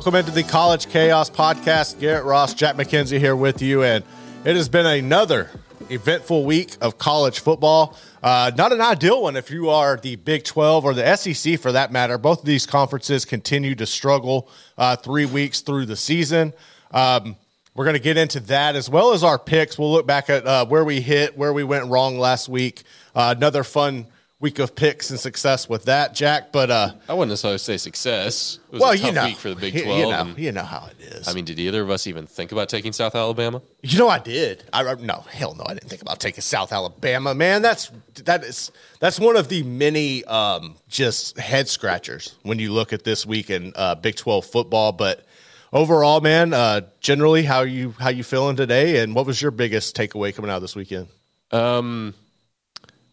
Welcome into the College Chaos Podcast. Garrett Ross, Jack Mackenzie here with you, and it has been another eventful week of college football. Uh, not an ideal one if you are the Big 12 or the SEC for that matter. Both of these conferences continue to struggle uh, three weeks through the season. Um, we're going to get into that as well as our picks. We'll look back at uh, where we hit, where we went wrong last week. Uh, another fun week of picks and success with that, Jack. But uh, I wouldn't necessarily say success. It was well, a tough you know, week for the Big 12. You know, you know how it is. I mean, did either of us even think about taking South Alabama? You know, I did. I I- no, hell no, I didn't think about taking South Alabama, man. That's that is that's one of the many um, just head scratchers when you look at this week in uh, Big Twelve football. But overall, man, uh, generally, how you how you feeling today, and what was your biggest takeaway coming out of this weekend? Um,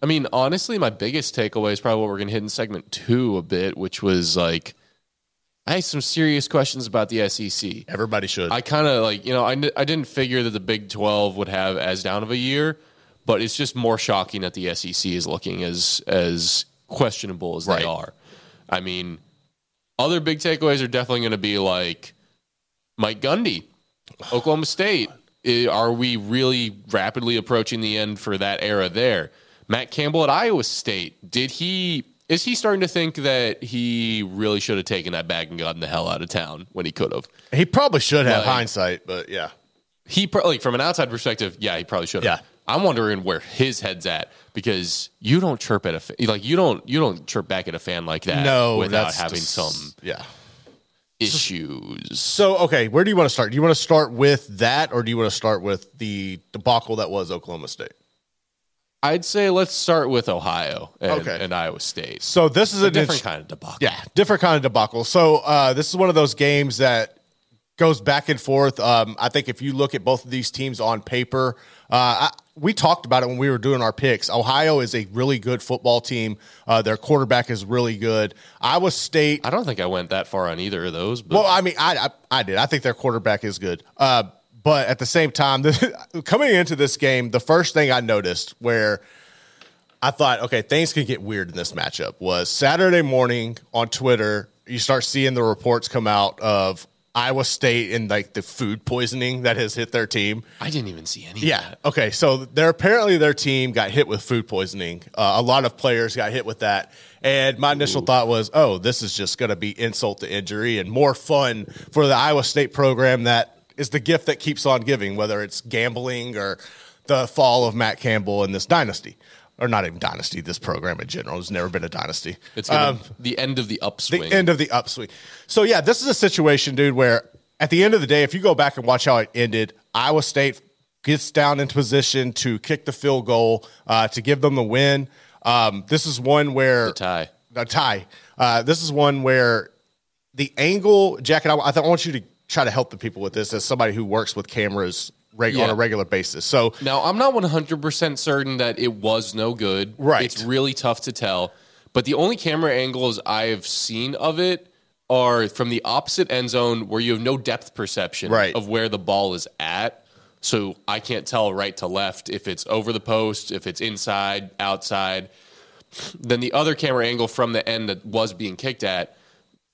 I mean, honestly, my biggest takeaway is probably what we're going to hit in segment two a bit, which was like, I had some serious questions about the SEC. Everybody should. I kind of like, you know, I, I didn't figure that the Big 12 would have as down of a year, but it's just more shocking that the SEC is looking as as questionable as Right. they are. I mean, other big takeaways are definitely going to be like Mike Gundy, Oklahoma State. Are we really rapidly approaching the end for that era there? Matt Campbell at Iowa State. Did he is he starting to think that he really should have taken that bag and gotten the hell out of town when he could have? he probably should have Like- hindsight, but yeah, He pro- like from an outside perspective, yeah, he probably should have. Yeah. I'm wondering where his head's at because you don't chirp at a fa- like you don't you don't chirp back at a fan like that no, without having just- some yeah. issues. So, okay, where do you want to start? Do you want to start with that, or do you want to start with the debacle that was Oklahoma State? I'd say let's start with Ohio and, Okay. and Iowa State. So this is a a different kind of debacle. Yeah, different kind of debacle. So uh, this is one of those games that goes back and forth. Um, I think if you look at both of these teams on paper, uh, I, we talked about it when we were doing our picks. Ohio is a really good football team. Uh, their quarterback is really good. Iowa State. I don't think I went that far on either of those. But Well, I mean, I, I I did. I think their quarterback is good. Uh, but at the same time, coming into this game, the first thing I noticed where I thought, okay, things could get weird in this matchup was Saturday morning on Twitter. You start seeing the reports come out of Iowa State and like the food poisoning that has hit their team. I didn't even see any. Yeah. Okay. So they're apparently their team got hit with food poisoning. Uh, a lot of players got hit with that. And my initial thought was, oh, this is just going to be insult to injury and more fun for the Iowa State program that is the gift that keeps on giving, whether it's gambling or the fall of Matt Campbell in this dynasty. Or not even dynasty, this program in general. There's never been a dynasty. It's gonna, the end of the upswing. Um, The end of the upswing. So yeah, this is a situation, dude, where at the end of the day, if you go back and watch how it ended, Iowa State gets down into position to kick the field goal uh, to give them the win. Um, this is one where the tie. a tie. Uh, this is one where the angle, Jack, and I, I, th- I want you to try to help the people with this as somebody who works with cameras reg- on a regular basis. So Now, I'm not 100% certain that it was no good. Right. It's really tough to tell. But the only camera angles I've seen of it are from the opposite end zone where you have no depth perception Right. of where the ball is at. So I can't tell right to left if it's over the post, if it's inside, outside. then the other camera angle from the end that was being kicked at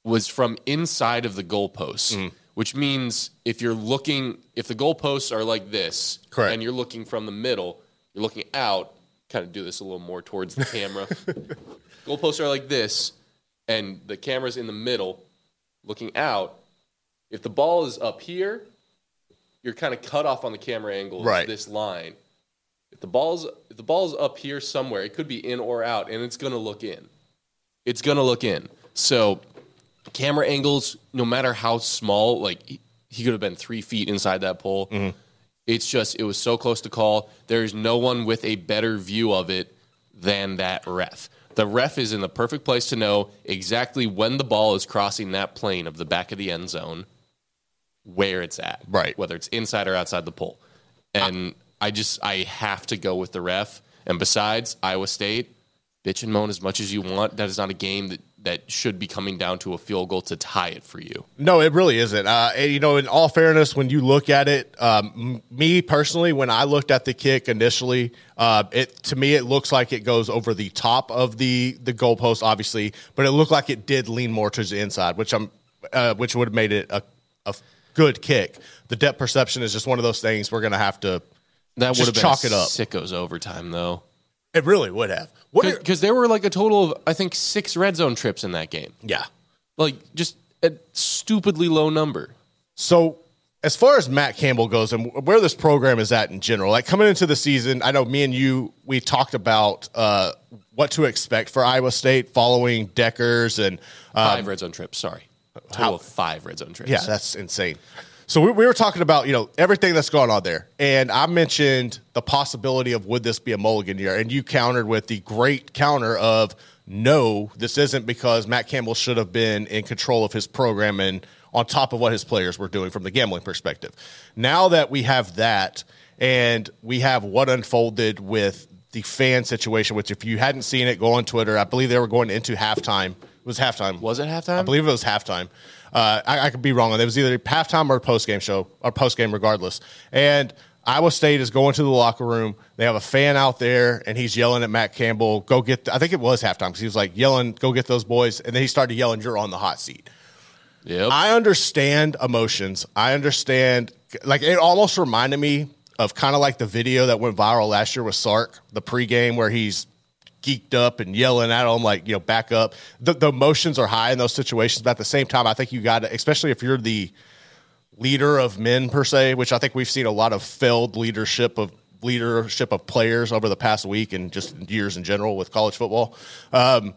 was from inside of the goalposts, Mm. Which means if you're looking, if the goalposts are like this, Correct. and you're looking from the middle, you're looking out. Kind of do this a little more towards the camera. goalposts are like this, and the camera's in the middle, looking out. If the ball is up here, you're kind of cut off on the camera angle. Right. This line. If the ball's if the ball's up here somewhere, it could be in or out, and it's gonna look in. It's gonna look in. So camera angles, no matter how small, like he, he could have been three feet inside that pole. Mm-hmm. It's just it was so close to call. There's no one with a better view of it than that ref. The ref is in the perfect place to know exactly when the ball is crossing that plane of the back of the end zone, where it's at, Right. Whether it's inside or outside the pole. And I just I have to go with the ref. And besides Iowa State, bitch and moan as much as you want. That is not a game that that should be coming down to a field goal to tie it for you. No, it really isn't. Uh, and, you know, in all fairness, when you look at it, um, m- me personally, when I looked at the kick initially, uh, it to me it looks like it goes over the top of the the goalpost, obviously, but it looked like it did lean more towards the inside, which I'm, uh, which would have made it a, a good kick. The depth perception is just one of those things we're going to have to. That would have been chalk a it up. Sickos overtime though. It really would have. Because there were like a total of I think six red zone trips in that game. yeah. Like just a stupidly low number. So, as far as Matt Campbell goes and where this program is at in general, like coming into the season, I know me and you we talked about uh, what to expect for Iowa State following Dekkers and uh, Five red zone trips. Sorry, total of five red zone trips. yeah, that's insane. So we, we were talking about you know everything that's going on there, and I mentioned the possibility of would this be a mulligan year, and you countered with the great counter of no, this isn't because Matt Campbell should have been in control of his program and on top of what his players were doing from the gambling perspective. Now that we have that, and we have what unfolded with the fan situation, which if you hadn't seen it, go on Twitter. I believe they were going into halftime. It was halftime. Was it halftime? I believe it was halftime. Uh, I, I could be wrong on it. It was either halftime or post game show or post game, regardless. And Iowa State is going to the locker room. They have a fan out there, and he's yelling at Matt Campbell, "Go get!" I think it was halftime because he was like yelling, "Go get those boys!" And then he started yelling, "You're on the hot seat." Yep. I understand emotions. I understand. Like it almost reminded me of kind of like the video that went viral last year with Sark, the pregame where he's geeked up and yelling at them, like you know back up. The, the emotions are high in those situations, but at the same time, I think you got to, especially if you're the leader of men per se, which I think we've seen a lot of failed leadership of leadership of players over the past week and just years in general with college football. Um,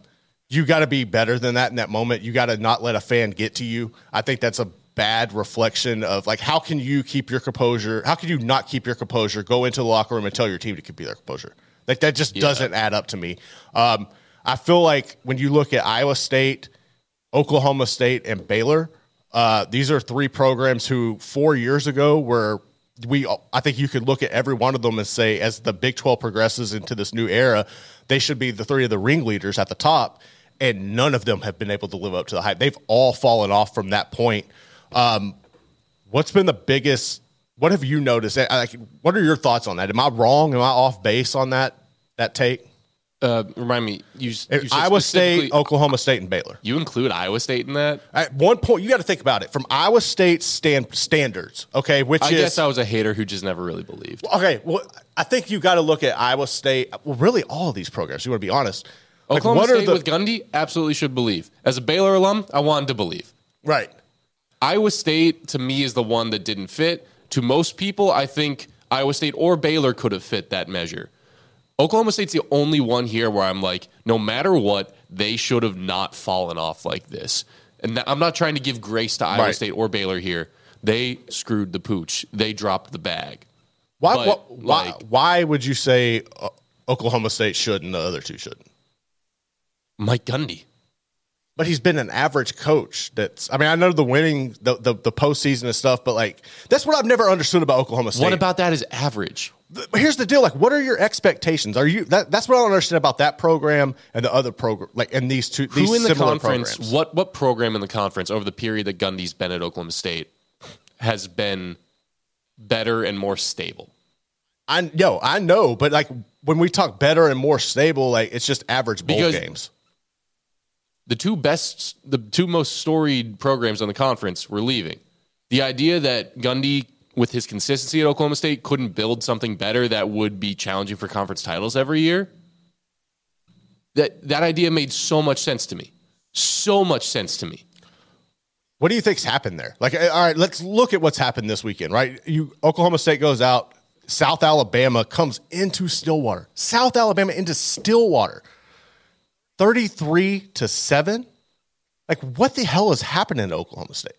you got to be better than that in that moment. You got to not let a fan get to you. I think that's a bad reflection of like how can you keep your composure? How can you not keep your composure? Go into the locker room and tell your team to keep their composure. Like that just doesn't add up to me. Um, I feel like when you look at Iowa State, Oklahoma State, and Baylor, uh, these are three programs who four years ago were we. I think you could look at every one of them and say, as the Big Twelve progresses into this new era, they should be the three of the ringleaders at the top, and none of them have been able to live up to the hype. They've all fallen off from that point. Um, what's been the biggest? What have you noticed? Uh, Like, what are your thoughts on that? Am I wrong? Am I off base on that that take? uh, remind me. You, you said Iowa State, Oklahoma State, and Baylor. You include Iowa State in that? At one point, you got to think about it from Iowa State stand, standards, okay? Which I is guess I was a hater who just never really believed. okay. Well, I think you got to look at Iowa State. Well, really, all of these programs. You want to be honest. Like, Oklahoma are State the- with Gundy absolutely should believe. As a Baylor alum, I wanted to believe. right? Iowa State to me is the one that didn't fit. To most people, I think Iowa State or Baylor could have fit that measure. Oklahoma State's the only one here where I'm like, no matter what, they should have not fallen off like this. And I'm not trying to give grace to Iowa Right. State or Baylor here. They screwed the pooch. They dropped the bag. Why? But, wh- why? like- Why would you say uh, Oklahoma State should and the other two shouldn't? Mike Gundy. But he's been an average coach. That's. I mean, I know the winning, the the, the postseason and stuff, but like that's what I've never understood about Oklahoma State. What about that is average? Here's the deal like what are your expectations are you that, that's what i don't understand about that program and the other program like and these two these Who in the conference? programs What what program in the conference over the period that Gundy's been at Oklahoma State has been better and more stable? I yo, I know, but like when we talk better and more stable, like it's just average bowl Because- games. The two best, the two most storied programs on the conference were leaving. The idea that Gundy, with his consistency at Oklahoma State, couldn't build something better that would be challenging for conference titles every year. That that idea made so much sense to me. So much sense to me. What do you think's happened there? Like, all right, let's look at what's happened this weekend, right? You Oklahoma State goes out, South Alabama comes into Stillwater. South Alabama into Stillwater. 33 to 7? Like, what the hell is happening in Oklahoma State?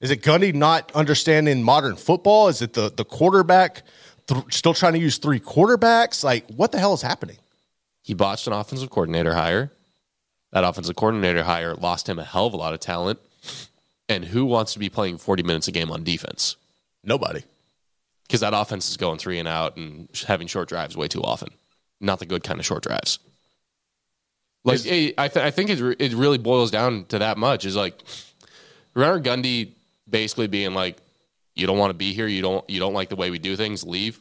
Is it Gundy not understanding modern football? Is it the, the quarterback th- still trying to use three quarterbacks? Like, what the hell is happening? He botched an offensive coordinator hire. That offensive coordinator hire lost him a hell of a lot of talent. And who wants to be playing 40 minutes a game on defense? Nobody. Because that offense is going three and out and having short drives way too often. Not the good kind of short drives. Like eh, I, th- I think it, it really boils down to that much. Is like remember Gundy basically being like, "You don't want to be here. You don't you don't like the way we do things. Leave."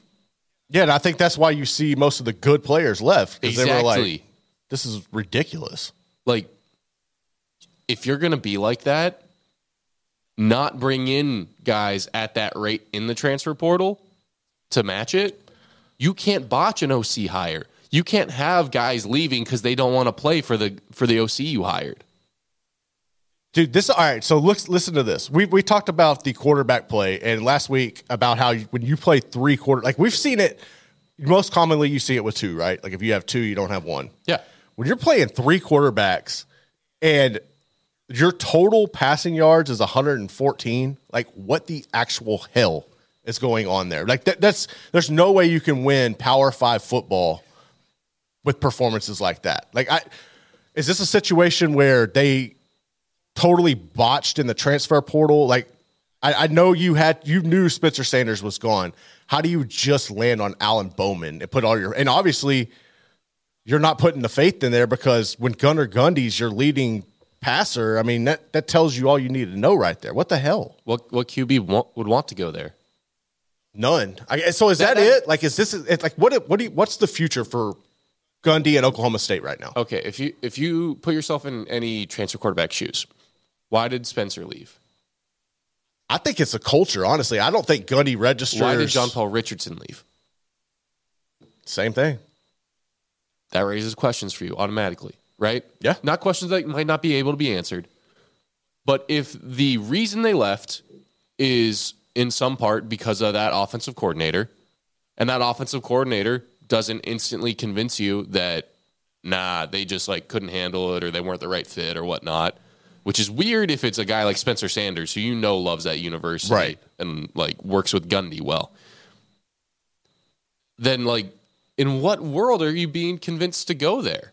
Yeah, and I think that's why you see most of the good players left because they were like, this is ridiculous. like if you're going to be like that not bring in guys at that rate in the transfer portal to match it you can't botch an OC hire you can't have guys leaving cuz they don't want to play for the for the OC you hired Dude, this all right. So look, listen to this. We we talked about the quarterback play, and last week about how you, when you play three quarter, like we've seen it. Most commonly, you see it with two, right? Like if you have two, you don't have one. yeah When you're playing three quarterbacks, and your total passing yards is 114, like what the actual hell is going on there? Like that, that's there's no way you can win Power Five football with performances like that. Like I, is this a situation where they totally botched in the transfer portal. Like, I, I know you had you knew Spencer Sanders was gone. How do you just land on Alan Bowman and put all your and obviously you're not putting the faith in there because when Gunnar Gundy's your leading passer, I mean that that tells you all you need to know right there. What the hell? what what QB want, would want to go there None. I, so is that, That- that- it? Like, is this it, like what? What do you, What's the future for Gundy and Oklahoma State right now? okay if you if you put yourself in any transfer quarterback shoes why did Spencer leave I think it's a culture. Honestly, I don't think Gundy registers. why did John Paul Richardson leave Same thing. that raises questions for you automatically, right? Yeah. Not questions that might not be able to be answered. But if the reason they left is in some part because of that offensive coordinator, and that offensive coordinator doesn't instantly convince you that, nah, they just like couldn't handle it or they weren't the right fit or whatnot, which is weird if it's a guy like Spencer Sanders, who you know loves that university Right. and like works with Gundy well. Then, like, in what world are you being convinced to go there?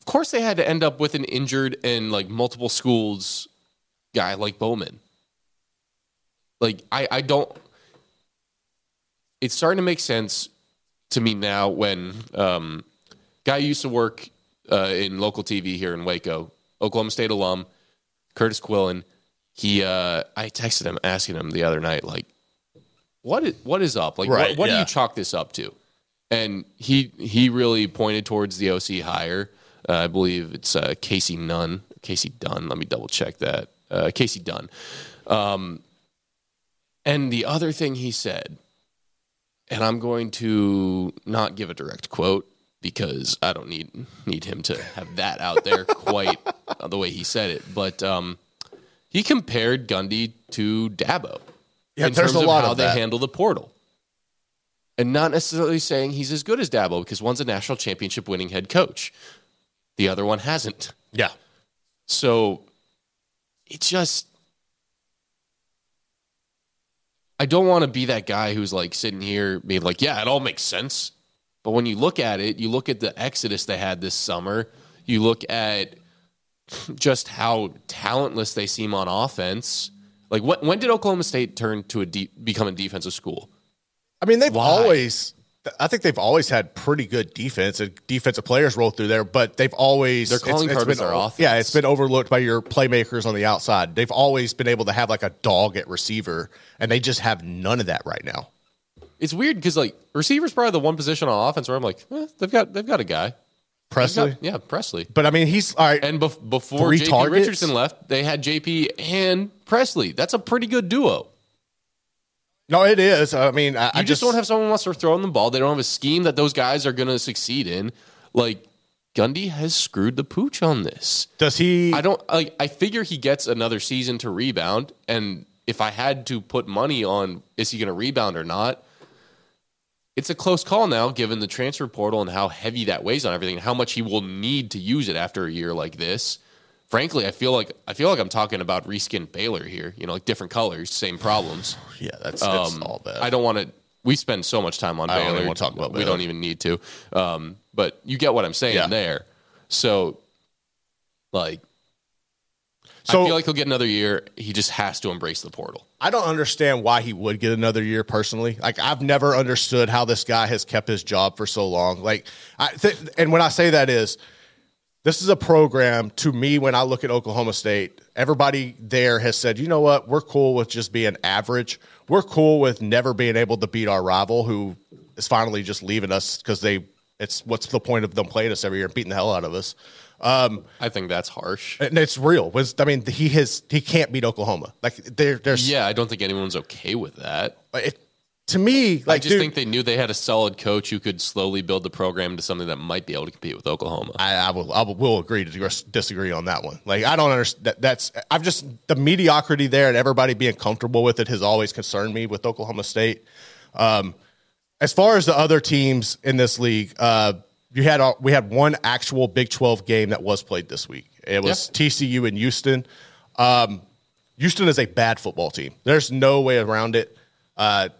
Of course, they had to end up with an injured and like multiple schools guy like Bowman. Like, I, I don't. It's starting to make sense to me now when um, guy used to work uh, in local TV here in Waco, Oklahoma State alum, Curtis Quillen. He, uh, I texted him asking him the other night, like, what is what is up? Like, Right, what, what do you chalk this up to? And he he really pointed towards the OC hire. Uh, I believe it's uh, Casey Nunn, Kasey Dunn. Let me double check that. Uh, Kasey Dunn. Um, and the other thing he said, and I'm going to not give a direct quote because I don't need need him to have that out there quite the way he said it. But um, he compared Gundy to Dabo Yeah, in there's terms a lot of how of they handle the portal. And not necessarily saying he's as good as Dabo because one's a national championship winning head coach. The other one hasn't. Yeah. So it just I don't want to be that guy who's like sitting here being like, yeah, it all makes sense. But when you look at it, you look at the exodus they had this summer, you look at just how talentless they seem on offense. Like when, when did Oklahoma State turn to a de- become a defensive school? I mean, they've Why? always. I think they've always had pretty good defense and defensive players roll through there, but they've always Their calling card was been, their offense. Yeah, it's been overlooked by your playmakers on the outside. They've always been able to have like a dog at receiver, and they just have none of that right now. it's weird because like receivers probably the one position on offense where I'm like, eh, they've got they've got a guy. Presley. got- yeah, Presley. But I mean, he's all right. And bef- before JP targets? Richardson left, they had JP and Presley. That's a pretty good duo. No, it is. I mean, I, You I just, don't have someone unless they're throwing the ball. They don't have a scheme that those guys are going to succeed in. Like Gundy has screwed the pooch on this. Does he? I don't like. I figure he gets another season to rebound, and if I had to put money on is he going to rebound or not, it's a close call now, given the transfer portal and how heavy that weighs on everything, and how much he will need to use it after a year like this. Frankly, I feel like I feel like I'm talking about reskin Baylor here. You know, like different colors, same problems. Yeah, that's, that's Um, all bad. I don't want to. We spend so much time on I don't Baylor. talk about We Baylor. don't even need to. Um, but you get what I'm saying Yeah. there. So, like, So- I feel like he'll get another year. He just has to embrace the portal. I don't understand why he would get another year personally. Like I've never understood how this guy has kept his job for so long. Like I th- and when I say that is this is a program to me when I look at Oklahoma State, everybody there has said, "You know what? We're cool with just being average. We're cool with never being able to beat our rival who is finally just leaving us cuz they it's what's the point of them playing us every year and beating the hell out of us?" Um, I think that's harsh. And it's real. Was I mean, he has he can't beat Oklahoma. Like there there's Yeah, I don't think anyone's okay with that. it, to me like I just dude, think they knew they had a solid coach who could slowly build the program to something that might be able to compete with Oklahoma. I, I will I will, will agree to disagree on that one. Like I don't understand that, that's I've just the mediocrity there and everybody being comfortable with it has always concerned me with Oklahoma State. Um, as far as the other teams in this league, uh, you had a- we had one actual Big Twelve game that was played this week. It was TCU in Houston. Um, Houston is a bad football team. There's no way around it. Uh,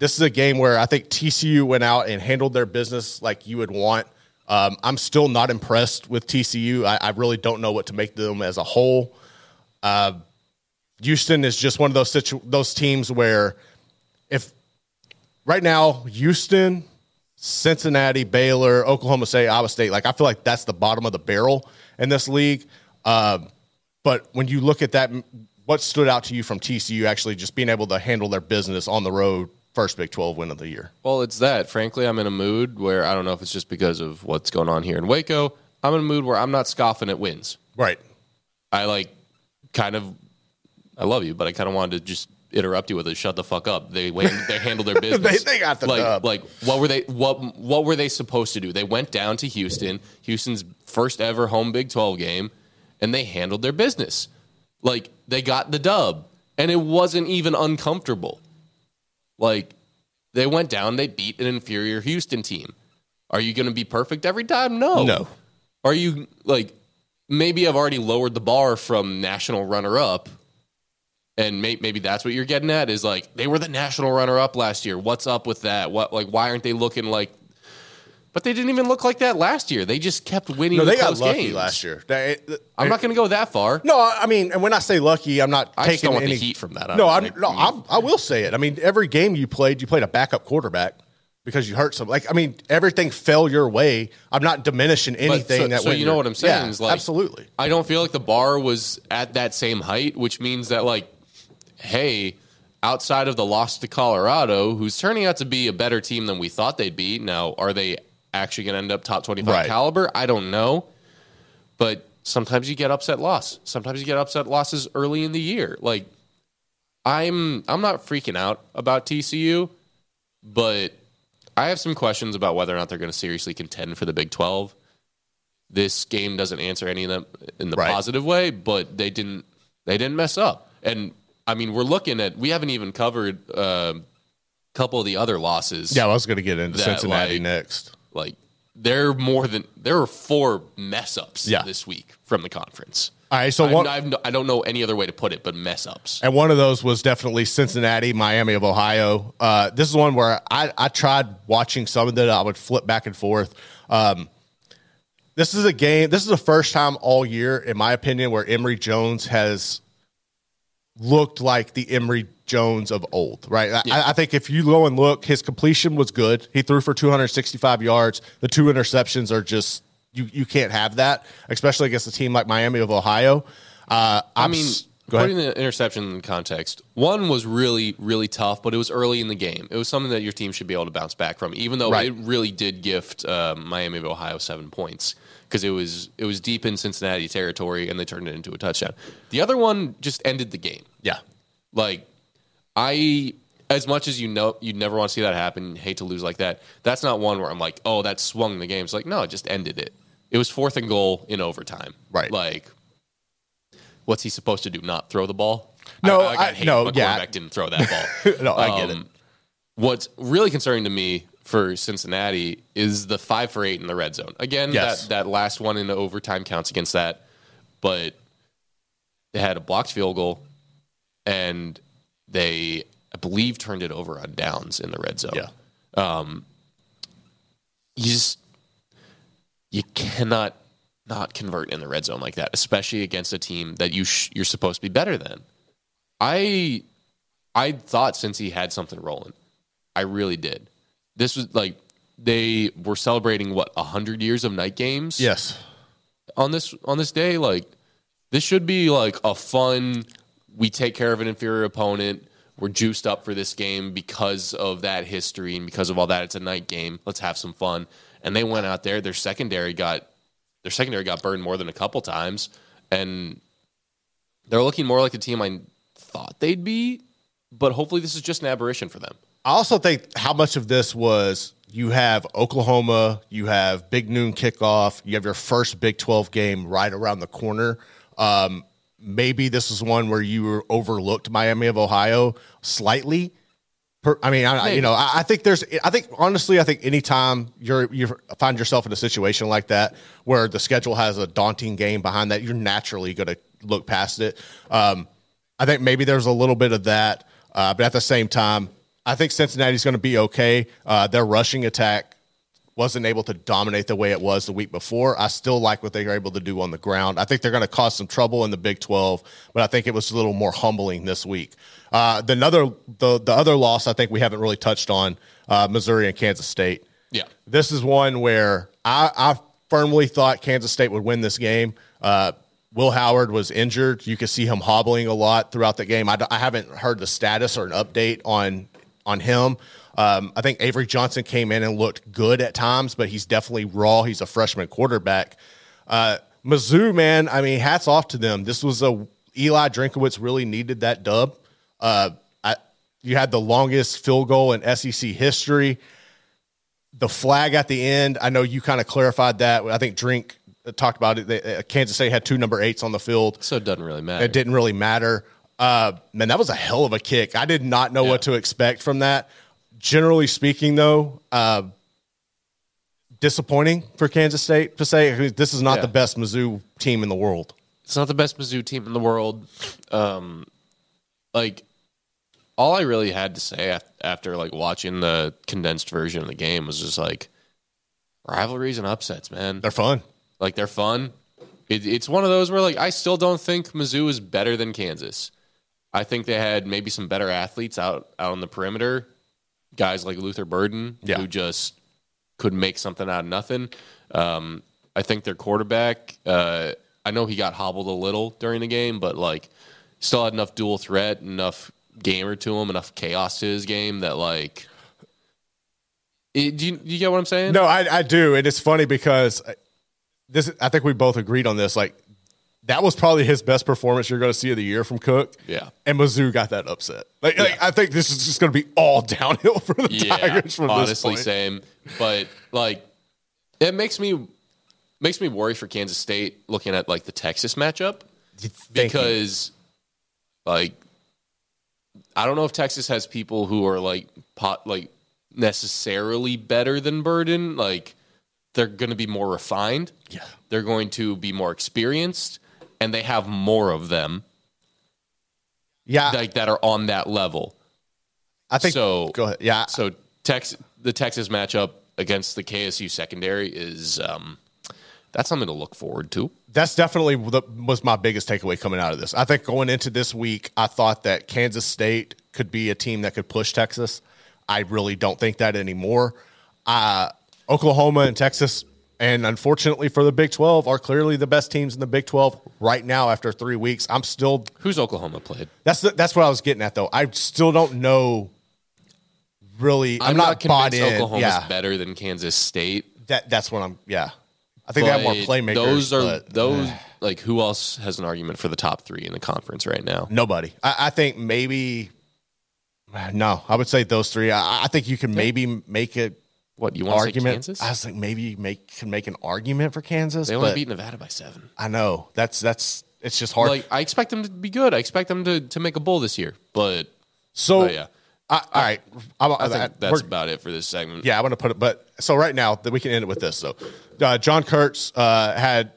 this is a game where I think TCU went out and handled their business like you would want. Um, I'm still not impressed with TCU. I, I really don't know what to make of them as a whole. Uh, Houston is just one of those situ- those teams where if right now Houston, Cincinnati, Baylor, Oklahoma State, Iowa State, like I feel like that's the bottom of the barrel in this league. Um, but when you look at that, what stood out to you from TCU actually just being able to handle their business on the road, first Big 12 win of the year? Well, it's that. Frankly, I'm in a mood where I don't know if it's just because of what's going on here in Waco. I'm in a mood where I'm not scoffing at wins. Right. I like kind of I love you, but I kind of wanted to just interrupt you with a shut the fuck up. They they handled their business. They- they got the like dub. like what were they what what were they supposed to do? They went down to Houston, Houston's first ever home Big 12 game, and they handled their business. Like they got the dub, and it wasn't even uncomfortable. Like they went down, they beat an inferior Houston team. Are you going to be perfect every time? No. No. Are you like maybe I've already lowered the bar from national runner up, and may, maybe that's what you're getting at is like they were the national runner up last year. What's up with that? What like why aren't they looking like? But they didn't even look like that last year. They just kept winning. No, the they got lucky games. last year. They- I'm not going to go that far. No, I mean, and when I say lucky, I'm not I taking any the heat from that. I No, I'm, no, I'm, I will say it. I mean, every game you played, you played a backup quarterback because you hurt some. Like, I mean, everything fell your way. I'm not diminishing anything so, that. so you know what I'm saying Yeah, is like absolutely. I don't feel like the bar was at that same height, which means that like, hey, outside of the loss to Colorado, who's turning out to be a better team than we thought they'd be. Now, are they actually going to end up top 25 Right. caliber? I don't know, but sometimes you get upset loss. Sometimes you get upset losses early in the year. Like, I'm I'm not freaking out about TCU, but I have some questions about whether or not they're going to seriously contend for the Big 12. This game doesn't answer any of them in the Right. positive way, but they didn't they didn't mess up. And I mean, we're looking at we haven't even covered a couple of the other losses. Yeah, I was going to get into That, Cincinnati like- next. Like they're more than there are four mess ups Yeah. this week from the conference. All right, so one, I've I don't know any other way to put it, but mess ups. and one of those was definitely Cincinnati, Miami of Ohio. Uh, this is one where I, I tried watching some of it. I would flip back and forth. Um, this is a game. This is the first time all year, in my opinion, where Emory Jones has looked like the Emory Jones of old. Right. I, I think if you go and look, his completion was good. He threw for 265 yards. The two interceptions are just you. You can't have that, especially against a team like Miami of Ohio. Uh, I mean, s- Go ahead. Putting the interception in context, one was really, really tough, but it was early in the game. It was something that your team should be able to bounce back from, even though Right. it really did gift uh, Miami of Ohio seven points because it was it was deep in Cincinnati territory and they turned it into a touchdown. The other one just ended the game. Yeah. Like I as much as you know you'd never want to see that happen, hate to lose like that. That's not one where I'm like, oh, that swung the game. It's like, no, it just ended it. It was fourth and goal in overtime. Right. Like what's he supposed to do? Not throw the ball? No, I, I, I- hate no, my yeah. quarterback didn't throw that ball. No, I get it. Um, What's really concerning to me for Cincinnati is the five for eight in the red zone. Again, Yes. that, that last one in the overtime counts against that, but they had a blocked field goal and they, I believe, turned it over on downs in the red zone. Yeah. You just, you cannot not convert in the red zone like that, especially against a team that you sh- you're supposed to be better than. I I thought since he had something rolling, I really did. This was like they were celebrating what hundred years of night games. Yes. on this on this day, like this should be like a fun. We take care of an inferior opponent. We're juiced up for this game because of that history and because of all that. It's a night game. Let's have some fun. And they went out there. Their secondary got their secondary got burned more than a couple times, and they're looking more like the team I thought they'd be. But hopefully, this is just an aberration for them. I also think how much of this was you have Oklahoma, you have big noon kickoff, you have your first Big 12 game right around the corner. Um, maybe this is one where you overlooked Miami of Ohio slightly. Per, I mean, I, you know, I, I think there's, I think honestly, I think anytime you're you find yourself in a situation like that where the schedule has a daunting game behind that, you're naturally going to look past it. Um, I think maybe there's a little bit of that, uh, but at the same time, I think Cincinnati's going to be okay. Uh, their rushing attack wasn't able to dominate the way it was the week before. I still like what they were able to do on the ground. I think they're going to cause some trouble in the Big 12, but I think it was a little more humbling this week. Uh, the other the the other loss I think we haven't really touched on uh, Missouri and Kansas State. Yeah. This is one where I, I firmly thought Kansas State would win this game. Uh, Will Howard was injured. You could see him hobbling a lot throughout the game. I haven't heard the status or an update on on him. Um, I think Avery Johnson came in and looked good at times, but he's definitely raw. He's a freshman quarterback. Uh, Mizzou, man, I mean, hats off to them. This was a Eli Drinkwitz really needed that dub. Uh, I, you had the longest field goal in SEC history the flag at the end. I know you kind of clarified that. I think Drink talked about it. They, uh, Kansas State had two number eights on the field. So it doesn't really matter. It didn't really matter. Uh, man, that was a hell of a kick. I did not know what to expect from that. Generally speaking, though, uh, disappointing for Kansas State to say this is not Yeah. the best Mizzou team in the world. it's not the best Mizzou team in the world. Um, like all I really had to say after like watching the condensed version of the game was just like rivalries and upsets, man. They're fun. Like they're fun. It, it's one of those where like I still don't think Mizzou is better than Kansas. I think they had maybe some better athletes out out on the perimeter, guys like Luther Burden Yeah. who just could make something out of nothing. Um, I think their quarterback. Uh, I know he got hobbled a little during the game, but like still had enough dual threat, enough gamer to him, enough chaos to his game that like. It, do, you, do you get what I'm saying? No, I, I do, and it's funny because this. I think we both agreed on this. Like that was probably his best performance you're going to see of the year from Cook. Yeah. and Mizzou got that upset. Like, like, I think this is just going to be all downhill for the yeah, Tigers from honestly, this point. same. But like, it makes me makes me worry for Kansas State looking at like the Texas matchup because like I don't know if Texas has people who are like pot like necessarily better than Burden. Like they're going to be more refined. Yeah. They're going to be more experienced, and they have more of them yeah, like that are on that level. I think so- Go ahead. Yeah, So Tex the Texas matchup against the KSU secondary is um, that's something to look forward to. That's definitely the, was my biggest takeaway coming out of this. I think going into this week, I thought that Kansas State could be a team that could push Texas. I really don't think that anymore. Uh, Oklahoma and Texas and unfortunately for the Big 12, are clearly the best teams in the Big 12 right now after three weeks. I'm still Who's Oklahoma played? that's the, that's what I was getting at though. I still don't know. Really, I'm, I'm, not, not, bought convinced in. Oklahoma's yeah, better than Kansas State. that that's what I'm. Yeah, I think they have more playmakers. Those are but those like who else has an argument for the top three in the conference right now? nobody. I, I think maybe. No, I would say those three. I, I think you can maybe make an What you want to say argument. Kansas? I was like, maybe you make can make an argument for Kansas. They only beat Nevada by seven. I know that's that's it's just hard. Like I expect them to be good. I expect them to, to make a bowl this year. But so but yeah, I, all right, I'm, I think that's about it for this segment. Yeah, I want to put it, but so right now that we can end it with this. So, uh, John Kurtz uh, had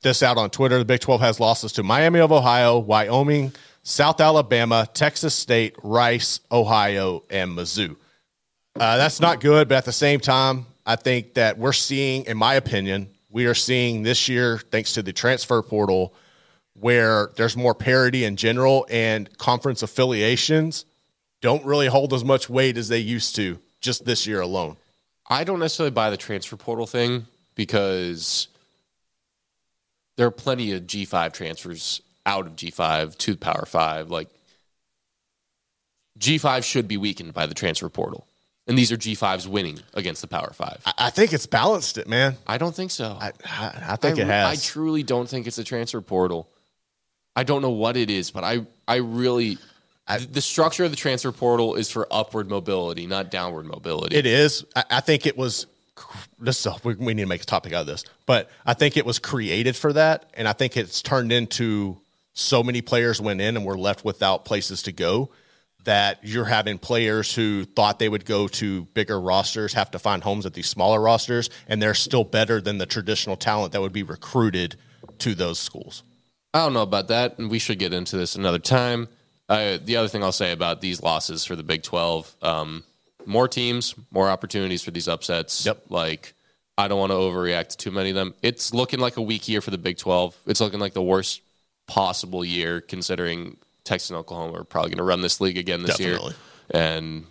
this out on Twitter. The Big Twelve has losses to Miami of Ohio, Wyoming, South Alabama, Texas State, Rice, Ohio, and Mizzou. Uh, that's not good, but at the same time, I think that we're seeing, in my opinion, we are seeing this year, thanks to the transfer portal, where there's more parity in general and conference affiliations don't really hold as much weight as they used to just this year alone. I don't necessarily buy the transfer portal thing because there are plenty of G5 transfers out of G5 to Power 5. Like G5 should be weakened by the transfer portal. And these are G5s winning against the Power 5. I, I think it's balanced it, man. I don't think so. I, I, I think I, it has. I truly don't think it's a transfer portal. I don't know what it is, but I, I really the structure of the transfer portal is for upward mobility, not downward mobility. it is. I, I think it was. This is we, we need to make a topic out of this, but I think it was created for that, and I think it's turned into so many players went in and were left without places to go that you're having players who thought they would go to bigger rosters have to find homes at these smaller rosters, and they're still better than the traditional talent that would be recruited to those schools. I don't know about that, and we should get into this another time. Uh, the other thing I'll say about these losses for the Big 12, um, more teams, more opportunities for these upsets. Yep. Like, I don't want to overreact to too many of them. It's looking like a weak year for the Big 12. It's looking like the worst possible year, considering Texas and Oklahoma are probably going to run this league again this Definitely. year. And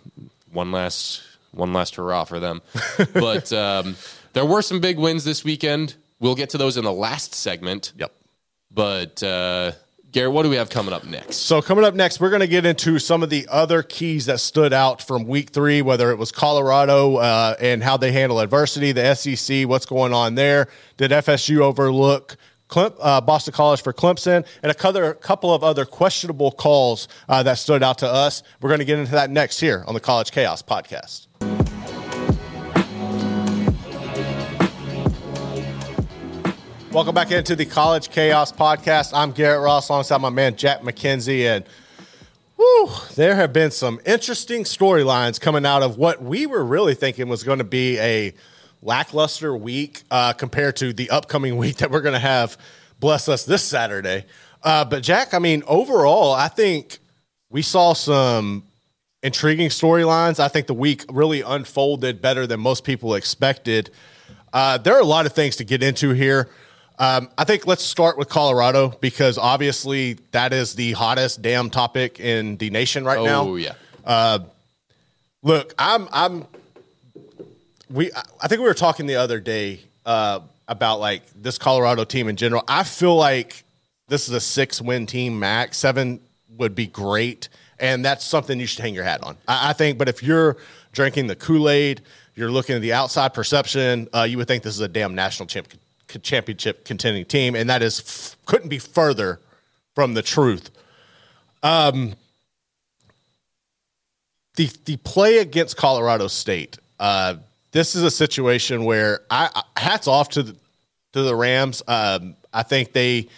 one last, one last hurrah for them. but um, there were some big wins this weekend. We'll get to those in the last segment. Yep. But uh, Garrett, what do we have coming up next? So coming up next, we're going to get into some of the other keys that stood out from Week Three, whether it was Colorado uh, and how they handle adversity, the SEC, what's going on there. Did FSU overlook uh, Boston College for Clemson, and a a couple of other questionable calls uh, that stood out to us? We're going to get into that next here on the College Chaos podcast. Welcome back into the College Chaos podcast. I'm Garrett Ross alongside my man Jack Mackenzie. And whew, there have been some interesting storylines coming out of what we were really thinking was going to be a lackluster week uh, compared to the upcoming week that we're going to have, bless us, this Saturday. Uh, but, Jack, I mean, overall, I think we saw some intriguing storylines. I think the week really unfolded better than most people expected. Uh, there are a lot of things to get into here. Um, I think let's start with Colorado because obviously that is the hottest damn topic in the nation right now. Oh yeah, Look, I'm I'm we I think we were talking the other day uh, about like this Colorado team in general. I feel like this is a six win team max. Seven would be great, and that's something you should hang your hat on. I, I think, but if you're drinking the Kool Aid, you're looking at the outside perception, uh, you would think this is a damn national champ, championship contending team, and that is couldn't be further from the truth. the the play against Colorado State. Uh, this is a situation where I, I hats off to the to the Rams. Um, I think they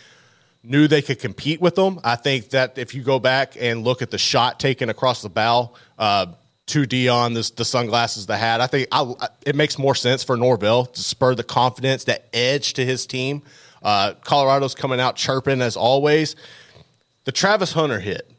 knew they could compete with them. I think that if you go back and look at the shot taken across the bow uh, to Deion, this, the sunglasses, the hat, I think I, it makes more sense for Norvell to spur the confidence, that edge to his team. Uh, Colorado's coming out chirping as always. The Travis Hunter hit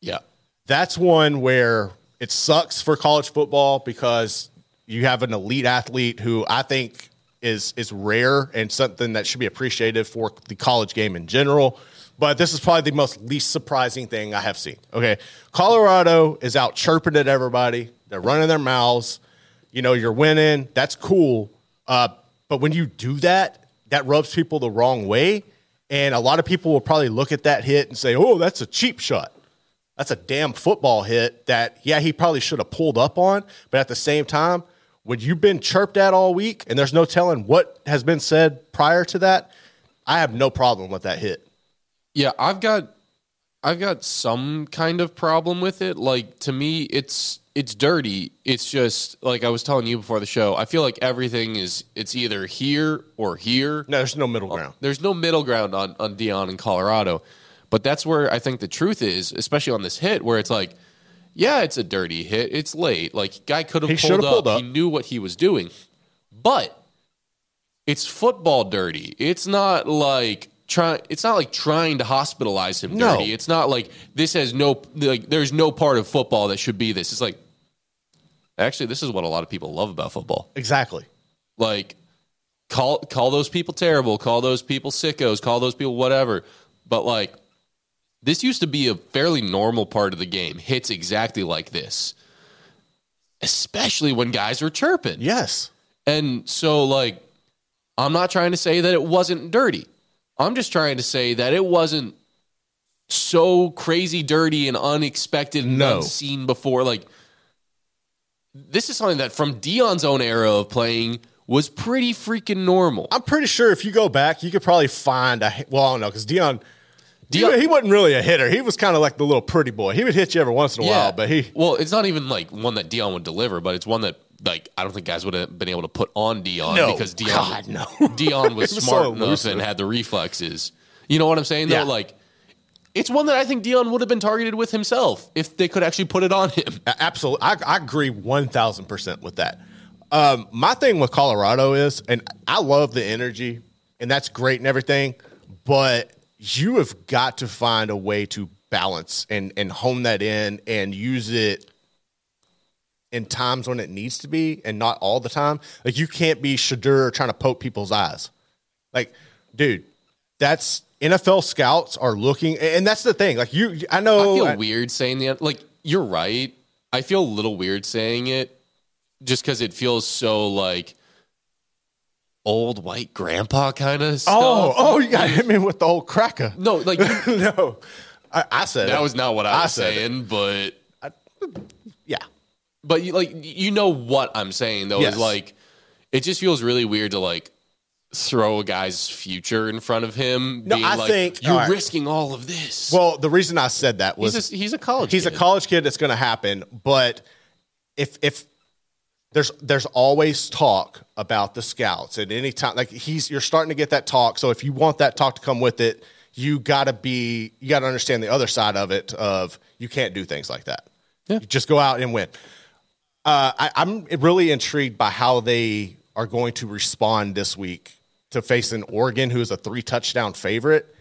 yeah. that's one where it sucks for college football because you have an elite athlete who I think is is rare and something that should be appreciated for the college game in general. But this is probably the most least surprising thing I have seen. Okay. Colorado is out chirping at everybody. They're running their mouths. You know, you're winning. That's cool. Uh, But when you do that, that rubs people the wrong way. And a lot of people will probably look at that hit and say, oh, that's a cheap shot. That's a damn football hit that, yeah, he probably should have pulled up on. But at the same time, when you've been chirped at all week and there's no telling what has been said prior to that, I have no problem with that hit. Yeah, I've got I've got some kind of problem with it. Like to me, it's it's dirty. It's just like I was telling you before the show. I feel like everything is it's either here or here. No, there's no middle ground. Uh, there's no middle ground on on Deion in Colorado. But that's where I think the truth is, especially on this hit, where it's like, yeah, it's a dirty hit. It's late. Like guy could have pulled, pulled up. He knew what he was doing. But it's football dirty. It's not like trying. It's not like trying to hospitalize him No. dirty. It's not like this has no like. There's no part of football that should be this. It's like actually, this is what a lot of people love about football. Exactly. Like call call those people terrible, call those people sickos, call those people whatever. But like this used to be a fairly normal part of the game. Hits exactly like this. Especially when guys were chirping. Yes. And so, like, I'm not trying to say that it wasn't dirty. I'm just trying to say that it wasn't so crazy dirty and unexpected and No. unseen before. Like, this is something that from Deion's own era of playing was pretty freaking normal. I'm pretty sure if you go back, you could probably find a. Well, I don't know because Dion, Deion- he, he wasn't really a hitter. He was kind of like the little pretty boy. He would hit you every once in a while, but he. well, it's not even like one that Deion would deliver, but it's one that like I don't think guys would have been able to put on Deion No. because Deion, God, no. Deion was, smart so enough and had the reflexes. You know what I'm saying? Though, like it's one that I think Deion would have been targeted with himself if they could actually put it on him. Absolutely, I, I agree one thousand percent with that. Um, my thing with Colorado is, and I love the energy, and that's great and everything, but you have got to find a way to balance and and hone that in and use it in times when it needs to be, and not all the time. Like you can't be Shedeur trying to poke people's eyes. Like, dude, that's NFL scouts are looking, and that's the thing. Like you, I know, I feel I- weird saying the like you're right. I feel a little weird saying it just because it feels so like old white grandpa kind of oh, stuff. Oh, oh, you got hit me with the old cracker. no, like no, I, I said that it. was not what I was said it. saying, but But you, like you know what I'm saying though Yes. is like it just feels really weird to like throw a guy's future in front of him. No, I like, think- you're all right. risking all of this. Well, the reason I said that was he's a, he's a college. Kid he's a college kid. It's going to happen, but if if there's there's always talk about the scouts at any time, like he's you're starting to get that talk. So if you want that talk to come with it, you got to be you got to understand the other side of it. Of you can't do things like that. Yeah. You just go out and win. Uh, I, I'm really intrigued by how they are going to respond this week to facing Oregon, who is a three touchdown favorite.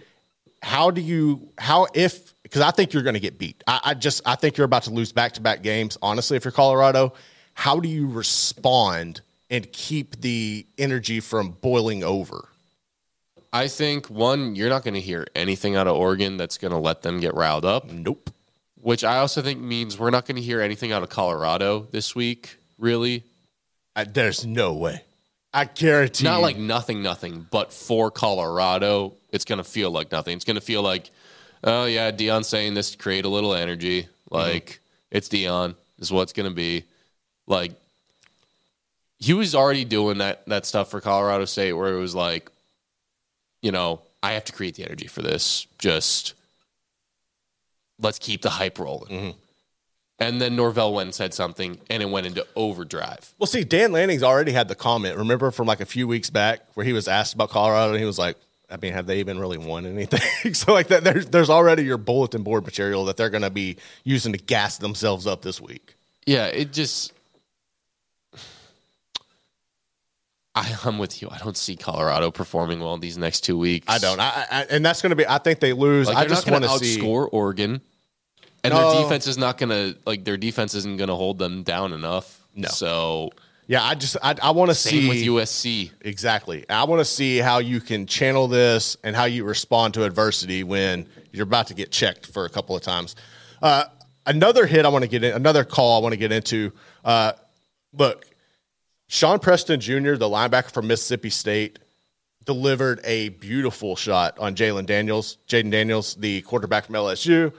How do you how if because I think you're going to get beat. I, I just I think you're about to lose back to back games. Honestly, if you're Colorado, how do you respond and keep the energy from boiling over? I think one, you're not going to hear anything out of Oregon that's going to let them get riled up. Nope. Which I also think means we're not going to hear anything out of Colorado this week. Really, I, there's no way. I guarantee. not like nothing, nothing, but for Colorado, it's going to feel like nothing. It's going to feel like, oh yeah, Deion saying this to create a little energy. Mm-hmm. Like it's Deion is what it's going to be. Like he was already doing that that stuff for Colorado State, where it was like, you know, I have to create the energy for this. Just let's keep the hype rolling. Mm-hmm. And then Norvell went and said something, and it went into overdrive. Well, see, Dan Lanning's already had the comment. Remember from like a few weeks back where he was asked about Colorado, and he was like, "I mean, have they even really won anything?" so, like that, there's there's already your bulletin board material that they're going to be using to gas themselves up this week. Yeah, it just. I, I'm with you. I don't see Colorado performing well these next two weeks. I don't, I, I and that's going to be. I think they lose. Like I just want to to see. Oregon, and No. their defense is not going to like their defense isn't going to hold them down enough. No. So Yeah, I just I, I want to see with USC. Exactly. I want to see how you can channel this and how you respond to adversity when you're about to get checked for a couple of times. Uh, another hit I want to get in, another call I want to get into. Uh, look, Sean Preston Jr., the linebacker from Mississippi State, delivered a beautiful shot on Jalen Daniels, Jayden Daniels, the quarterback from LSU,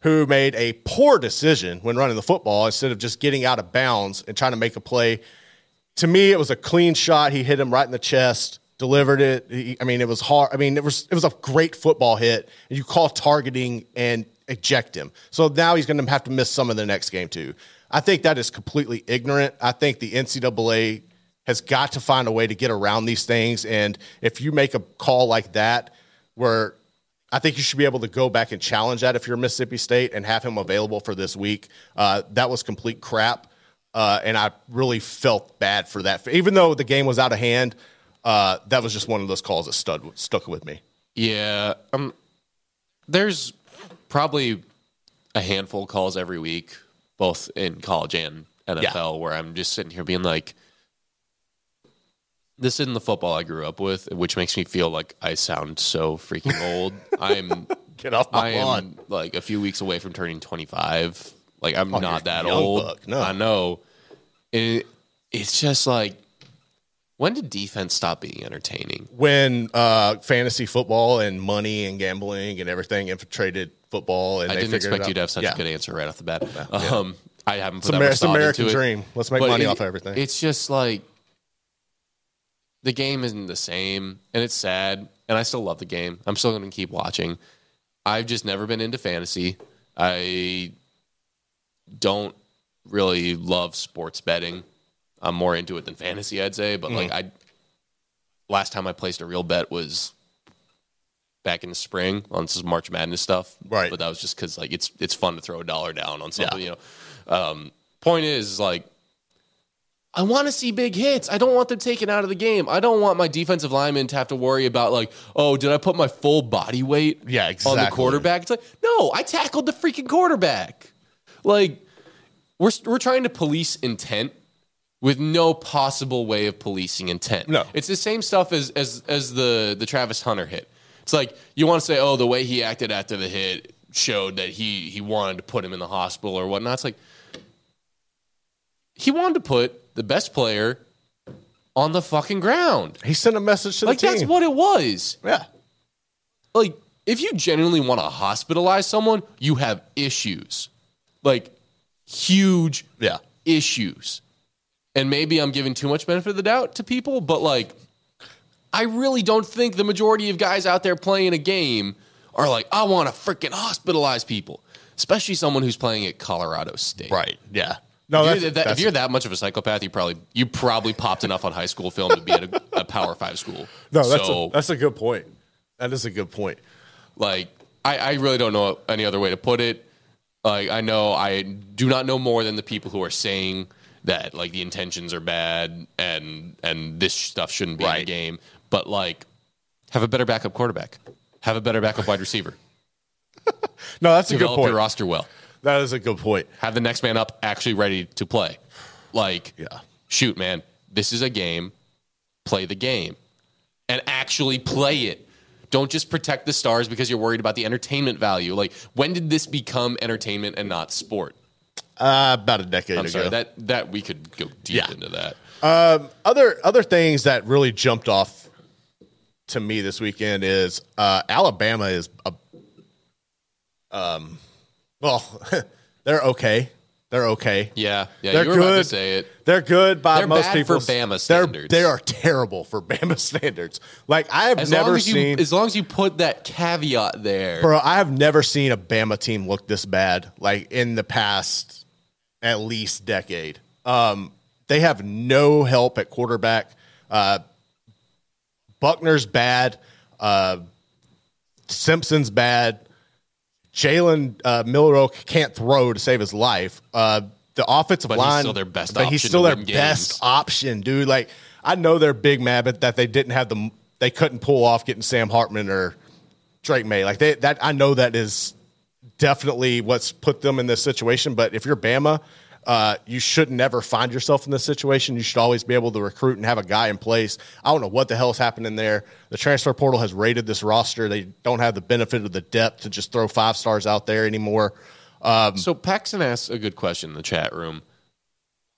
who made a poor decision when running the football instead of just getting out of bounds and trying to make a play. To me, it was a clean shot. He hit him right in the chest, delivered it. He, I mean, it was hard. I mean, it was it was a great football hit. And you call targeting and eject him. So now he's going to have to miss some of the next game too. I think that is completely ignorant. I think the NCAA has got to find a way to get around these things. And if you make a call like that, where I think you should be able to go back and challenge that if you're Mississippi State and have him available for this week. Uh, that was complete crap. Uh, and I really felt bad for that. Even though the game was out of hand, uh, that was just one of those calls that stud, stuck with me. Yeah. Um, there's probably a handful of calls every week, both in college and NFL, yeah. where I'm just sitting here being like, this isn't the football I grew up with, which makes me feel like I sound so freaking old. I'm get off my I lawn. am like a few weeks away from turning 25. Like I'm oh, not that old. No. I know. It, it's just like when did defense stop being entertaining? When uh, fantasy football and money and gambling and everything infiltrated football, and I didn't expect you to have such yeah. a good answer right off the bat. Yeah. Um, I haven't put it's that Amer- much it's American into dream. It. Let's make money it, off everything. It's just like the game isn't the same and it's sad and I still love the game. I'm still going to keep watching. I've just never been into fantasy. I don't really love sports betting. I'm more into it than fantasy, I'd say, but mm. like I last time I placed a real bet was back in the spring on some March Madness stuff. Right. But that was just cuz like it's it's fun to throw a dollar down on something, yeah. you know. Um, point is like I want to see big hits. I don't want them taken out of the game. I don't want my defensive lineman to have to worry about like, oh, did I put my full body weight yeah, exactly. on the quarterback? It's like, no, I tackled the freaking quarterback. Like, we're we're trying to police intent with no possible way of policing intent. No, it's the same stuff as as as the the Travis Hunter hit. It's like you want to say, oh, the way he acted after the hit showed that he he wanted to put him in the hospital or whatnot. It's like he wanted to put the best player on the fucking ground. He sent a message to like the team. Like that's what it was. Yeah. Like if you genuinely want to hospitalize someone, you have issues. Like huge yeah. issues. And maybe I'm giving too much benefit of the doubt to people, but like I really don't think the majority of guys out there playing a game are like, I want to freaking hospitalize people, especially someone who's playing at Colorado State. Right. Yeah. No, if you're, that, if you're that much of a psychopath, you probably you probably popped enough on high school film to be at a, a Power Five school. No, that's so, a, that's a good point. That is a good point. Like I, I really don't know any other way to put it. Like I know I do not know more than the people who are saying that like the intentions are bad and and this stuff shouldn't be right. in the game. But like, have a better backup quarterback. Have a better backup wide receiver. no, that's a good point. Your roster well. That is a good point. Have the next man up actually ready to play. Like, yeah. shoot, man, this is a game. Play the game and actually play it. Don't just protect the stars because you're worried about the entertainment value. Like, when did this become entertainment and not sport? Uh, about a decade I'm ago. Sorry, that that we could go deep yeah. into that. Um, other other things that really jumped off to me this weekend is uh, Alabama is a um well, they're okay. They're okay. Yeah, yeah. They're you were good. about to say it. They're good by they're most people. for Bama standards. They're, they are terrible for Bama standards. Like I have as never as seen. You, as long as you put that caveat there, bro. I have never seen a Bama team look this bad. Like in the past, at least decade. Um, they have no help at quarterback. Uh, Buchner's bad. Uh, Simpson's bad. Jalen uh, Milroe can't throw to save his life. Uh, the offensive but line, he's still their best. But he's still their best games. option, dude. Like I know they're big mad, but that they didn't have the they couldn't pull off getting Sam Hartman or Drake Maye. Like they, that, I know that is definitely what's put them in this situation. But if you're Bama, uh, you should never find yourself in this situation. You should always be able to recruit and have a guy in place. I don't know what the hell is happening there. The transfer portal has raided this roster. They don't have the benefit of the depth to just throw five stars out there anymore. Um, so Paxton asks a good question in the chat room.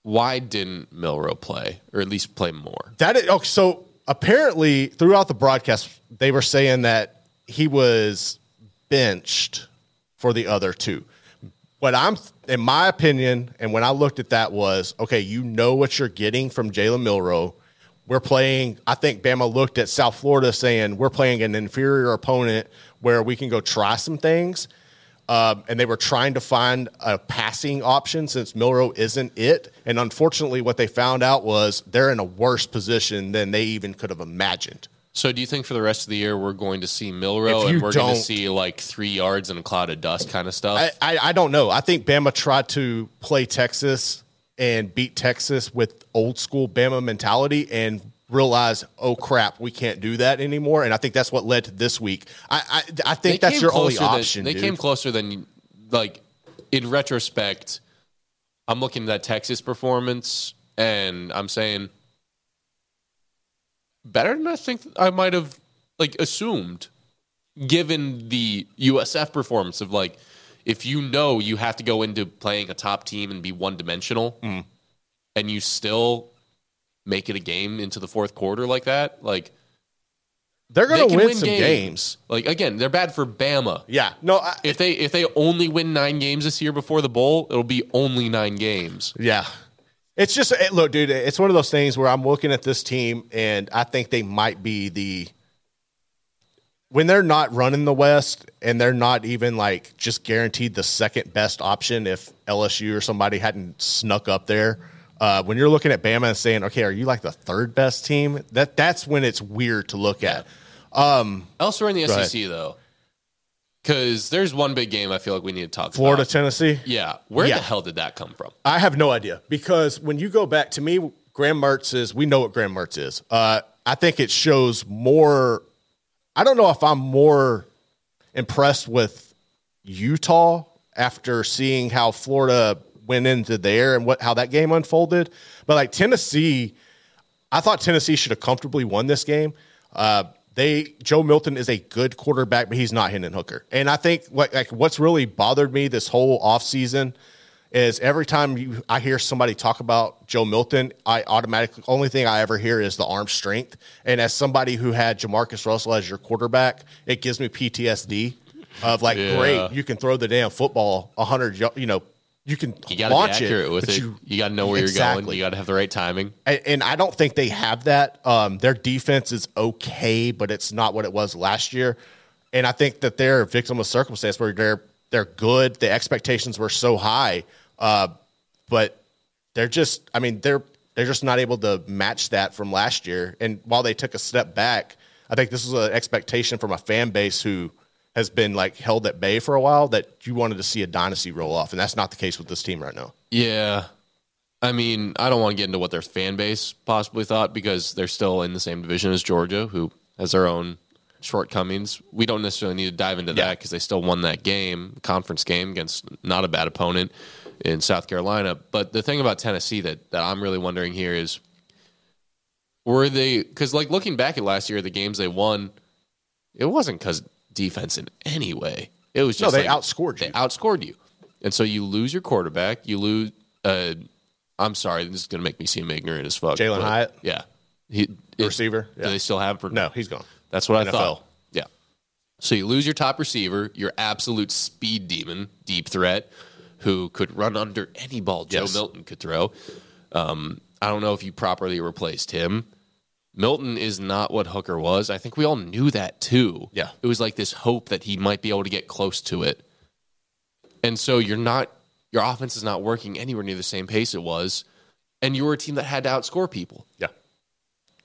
why didn't Milroe play, or at least play more? That is, okay, so apparently throughout the broadcast, they were saying that he was benched for the other two. What I'm, in my opinion, and when I looked at that was okay, you know what you're getting from Jalen Milroe. We're playing, I think Bama looked at South Florida saying we're playing an inferior opponent where we can go try some things. Um, and they were trying to find a passing option since Milroe isn't it. And unfortunately, what they found out was they're in a worse position than they even could have imagined. So, do you think for the rest of the year we're going to see Milroe If you and we're going don't- to see like three yards and a cloud of dust kind of stuff? I, I, I don't know. I think Bama tried to play Texas and beat Texas with old school Bama mentality and realized, oh crap, we can't do that anymore. And I think that's what led to this week. I I, I think that's came your only closer than- option. they dude. came closer than like in retrospect. I'm looking at that Texas performance and I'm saying better than I think I might have like assumed, given the USF performance of like if you know you have to go into playing a top team and be one dimensional, Mm. and you still make it a game into the fourth quarter like that, like They're going to can win, some games. Like again, they're bad for Bama. Yeah. No, I, If they if they only win nine games this year before the bowl, it'll be only nine games. Yeah. It's just look, dude. It's one of those things where I'm looking at this team, and I think they might be the when they're not running the West, and they're not even like just guaranteed the second best option if LSU or somebody hadn't snuck up there. Uh, when you're looking at Bama and saying, "Okay, are you like the third best team?" That that's when it's weird to look at. Elsewhere in the Go ahead. SEC though, because there's one big game I feel like we need to talk about. Florida, about. Tennessee. Yeah, where Yeah. the hell did that come from? I have no idea because when you go back to me, Graham Mertz is. We know what Graham Mertz is. Uh, I think it shows more. I don't know if I'm more impressed with Utah after seeing how Florida went into there and what how that game unfolded, but like Tennessee, I thought Tennessee should have comfortably won this game. Uh, they Joe Milton is a good quarterback, but he's not Hendon Hooker. And I think what like what's really bothered me this whole offseason is every time you I hear somebody talk about Joe Milton, I automatically only thing I ever hear is the arm strength. And as somebody who had Jamarcus Russell as your quarterback, it gives me PTSD of like, Yeah. great, you can throw the damn football hundred, you know, you can You got to launch be accurate it, with but it. you- You, got to know where you're going. You got to have the right timing. and, and I don't think they have that. Um, their defense is okay, but it's not what it was last year. And I think that they're a victim of circumstance where they're they're good. The expectations were so high, uh, but they're just. I mean, they're they're just not able to match that from last year. And while they took a step back, I think this is an expectation from a fan base who has been like held at bay for a while that you wanted to see a dynasty roll off, and that's not the case with this team right now. Yeah. I mean, I don't want to get into what their fan base possibly thought because they're still in the same division as Georgia, who has their own shortcomings. We don't necessarily need to dive into Yeah. that because they still won that game, conference game against not a bad opponent in South Carolina. But the thing about Tennessee that, that I'm really wondering here is were they, because like looking back at last year, the games they won, it wasn't because defense in any way. It was just No, they like- outscored you. They outscored you, and so you lose your quarterback. You lose. Uh, I'm sorry, this is going to make me seem ignorant as fuck. Jalin Hyatt? yeah, he receiver? Do they still have? No, he's gone. That's what I NFL. thought. Yeah. So you lose your top receiver, your absolute speed demon, deep threat, who could run under any ball Joe Yes. Milton could throw. Um, I don't know if you properly replaced him. Milton is not what Hooker was. I think we all knew that too. Yeah. It was like this hope that he might be able to get close to it. And so you're not your offense is not working anywhere near the same pace it was. And you were a team that had to outscore people Yeah.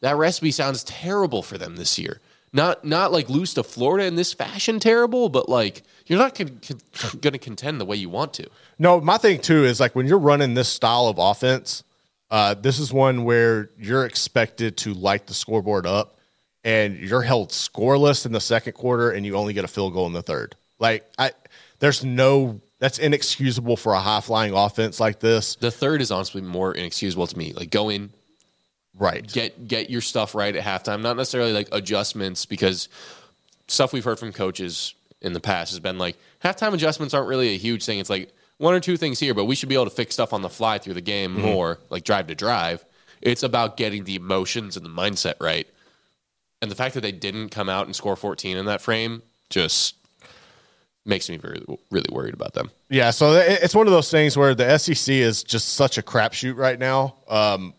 that recipe sounds terrible for them this year. Not not like lose to Florida in this fashion terrible, but like you're not going to contend the way you want to. No, my thing too is like when you're running this style of offense, uh, this is one where you're expected to light the scoreboard up, and you're held scoreless in the second quarter, and you only get a field goal in the third. Like I, there's no that's inexcusable for a high flying offense like this. The third is honestly more inexcusable to me. Like go in, Right. get get your stuff right at halftime. Not necessarily like adjustments because stuff we've heard from coaches in the past has been like halftime adjustments aren't really a huge thing. It's like one or two things here, but we should be able to fix stuff on the fly through the game Mm-hmm. more, like drive to drive. It's about getting the emotions and the mindset right. And the fact that they didn't come out and score 14 in that frame just makes me very, really worried about them. Yeah, so it's one of those things where the SEC is just such a crapshoot right now, um,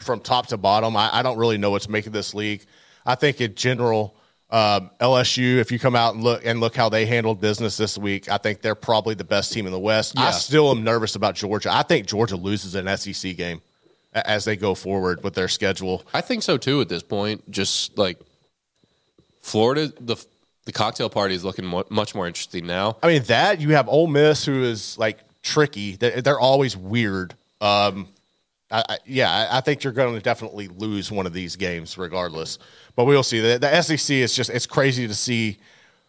from top to bottom. I, I don't really know what to make of this league. I think in general, um, LSU, if you come out and look and look how they handled business this week, I think they're probably the best team in the West. I still am nervous about Georgia. I think Georgia loses an SEC game as they go forward with their schedule. I think so too at this point. Just like Florida, the the cocktail party is looking mu- much more interesting now. I mean, that you have Ole Miss, who is like tricky. They're, they're always weird. Um, I, yeah, I, I think you're going to definitely lose one of these games, regardless. But we'll see. The, the SEC is just it's crazy to see.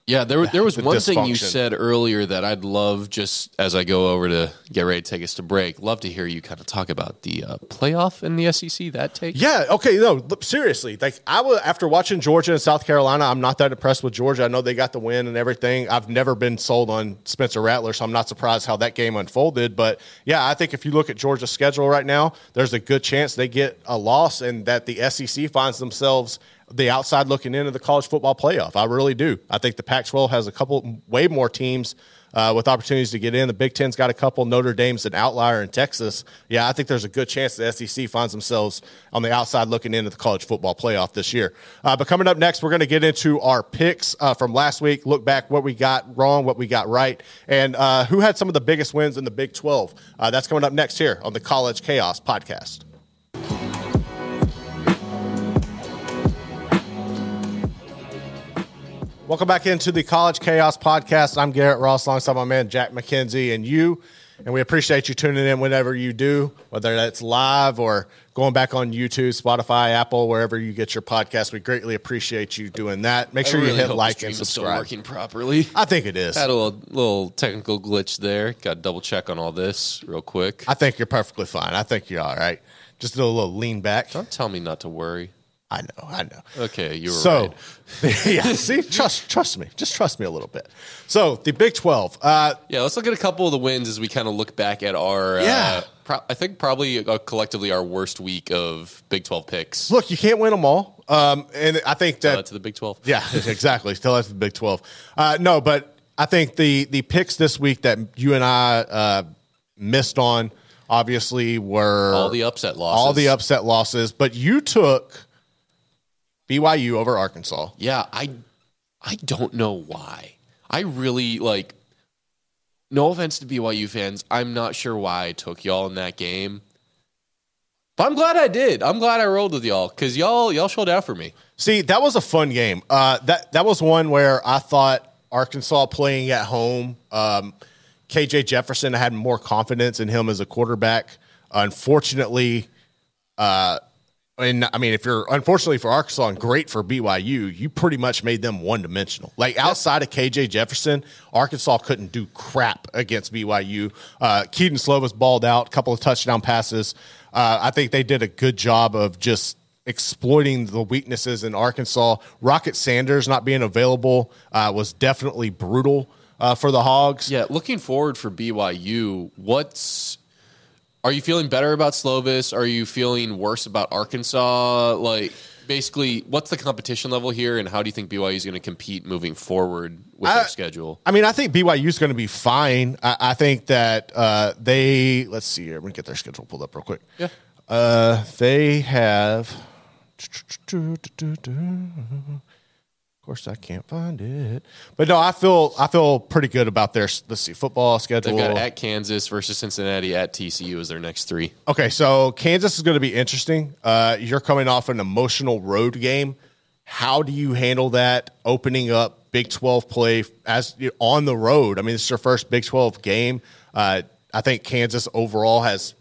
Yeah, there there was The one thing you said earlier that I'd love just as I go over to get ready to take us to break. Love to hear you kind of talk about the uh, playoff in the SEC. That take. Yeah, okay, no, seriously. Like I was after watching Georgia and South Carolina, I'm not that impressed with Georgia. I know they got the win and everything. I've never been sold on Spencer Rattler, so I'm not surprised how that game unfolded. But yeah, I think if you look at Georgia's schedule right now, there's a good chance they get a loss and that the SEC finds themselves the outside looking into the college football playoff. I really do. I think the Pac-12 has a couple way more teams uh, with opportunities to get in. The Big Ten's got a couple. Notre Dame's an outlier in Texas. Yeah, I think there's a good chance the SEC finds themselves on the outside looking into the college football playoff this year. Uh, but coming up next, we're going to get into our picks uh, from last week. Look back what we got wrong, what we got right, and uh, who had some of the biggest wins in the Big 12. Uh, that's coming up next here on the College Chaos podcast. Welcome back into the College Chaos podcast. I'm Garrett Ross alongside my man Jack Mackenzie and you. And we appreciate you tuning in whenever you do, whether that's live or going back on YouTube, Spotify, Apple, wherever you get your podcast. We greatly appreciate you doing that. Make sure really you hit like and is still subscribe. working properly. I think it is. Had a little, little technical glitch there. Got to double check on all this real quick. I think you're perfectly fine. I think you're all right. Just do a little lean back. Don't tell me not to worry. I know, I know. Okay, you were So, right. yeah, see, trust trust me, just trust me a little bit. So, the Big Twelve. Uh, Yeah, let's look at a couple of the wins as we kind of look back at our. Yeah. Uh, pro- I think probably uh, collectively our worst week of Big Twelve picks. look, you can't win them all, um, and I think that to the Big Twelve. Yeah, exactly. Still that's the Big Twelve. Uh, no, but I think the the picks this week that you and I uh, missed on obviously were All the upset losses. all the upset losses. But you took BYU over Arkansas. Yeah, I I don't know why. I really like no offense to BYU fans, I'm not sure why I took y'all in that game. But I'm glad I did. I'm glad I rolled with y'all cuz y'all y'all showed out for me. See, that was a fun game. Uh, that that was one where I thought Arkansas playing at home. Um, KJ Jefferson I had more confidence in him as a quarterback. Unfortunately, uh, and I mean, if you're unfortunately for Arkansas and great for BYU, you pretty much made them one dimensional. Like outside of KJ Jefferson, Arkansas couldn't do crap against BYU. Uh, Kedon Slovis balled out, a couple of touchdown passes. Uh, I think they did a good job of just exploiting the weaknesses in Arkansas. Rocket Sanders not being available uh, was definitely brutal uh, for the Hogs. Yeah, looking forward for BYU, what's are you feeling better about Slovis? Are you feeling worse about Arkansas? Like basically, what's the competition level here and how do you think BYU is going to compete moving forward with I- their schedule? I mean, I think BYU is going to be fine. I, I think that uh, they let's see here. Let me get their schedule pulled up real quick. Yeah. Uh, they have. Of course, I can't find it, but no, I feel I feel pretty good about their let's see football schedule. They've got at Kansas versus Cincinnati at TCU as their next three. Okay, so Kansas is going to be interesting. Uh, you're coming off an emotional road game. How do you handle that opening up Big 12 play as on the road? I mean, is your first Big 12 game. Uh, I think Kansas overall has,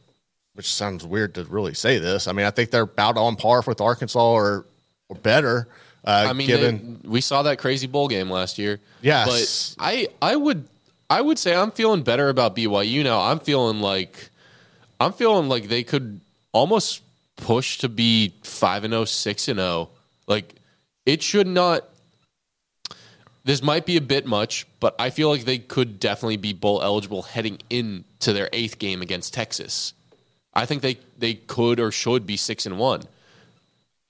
which sounds weird to really say this. I mean, I think they're about on par with Arkansas or or better. Uh, I mean, given they- we saw that crazy bowl game last year. Yes. but I I would I would say I'm feeling better about BYU now. I'm feeling like I'm feeling like they could almost push to be five and 0, 6 and zero. Like it should not. this might be a bit much, but I feel like they could definitely be bowl eligible heading into their eighth game against Texas. I think they they could or should be six and one.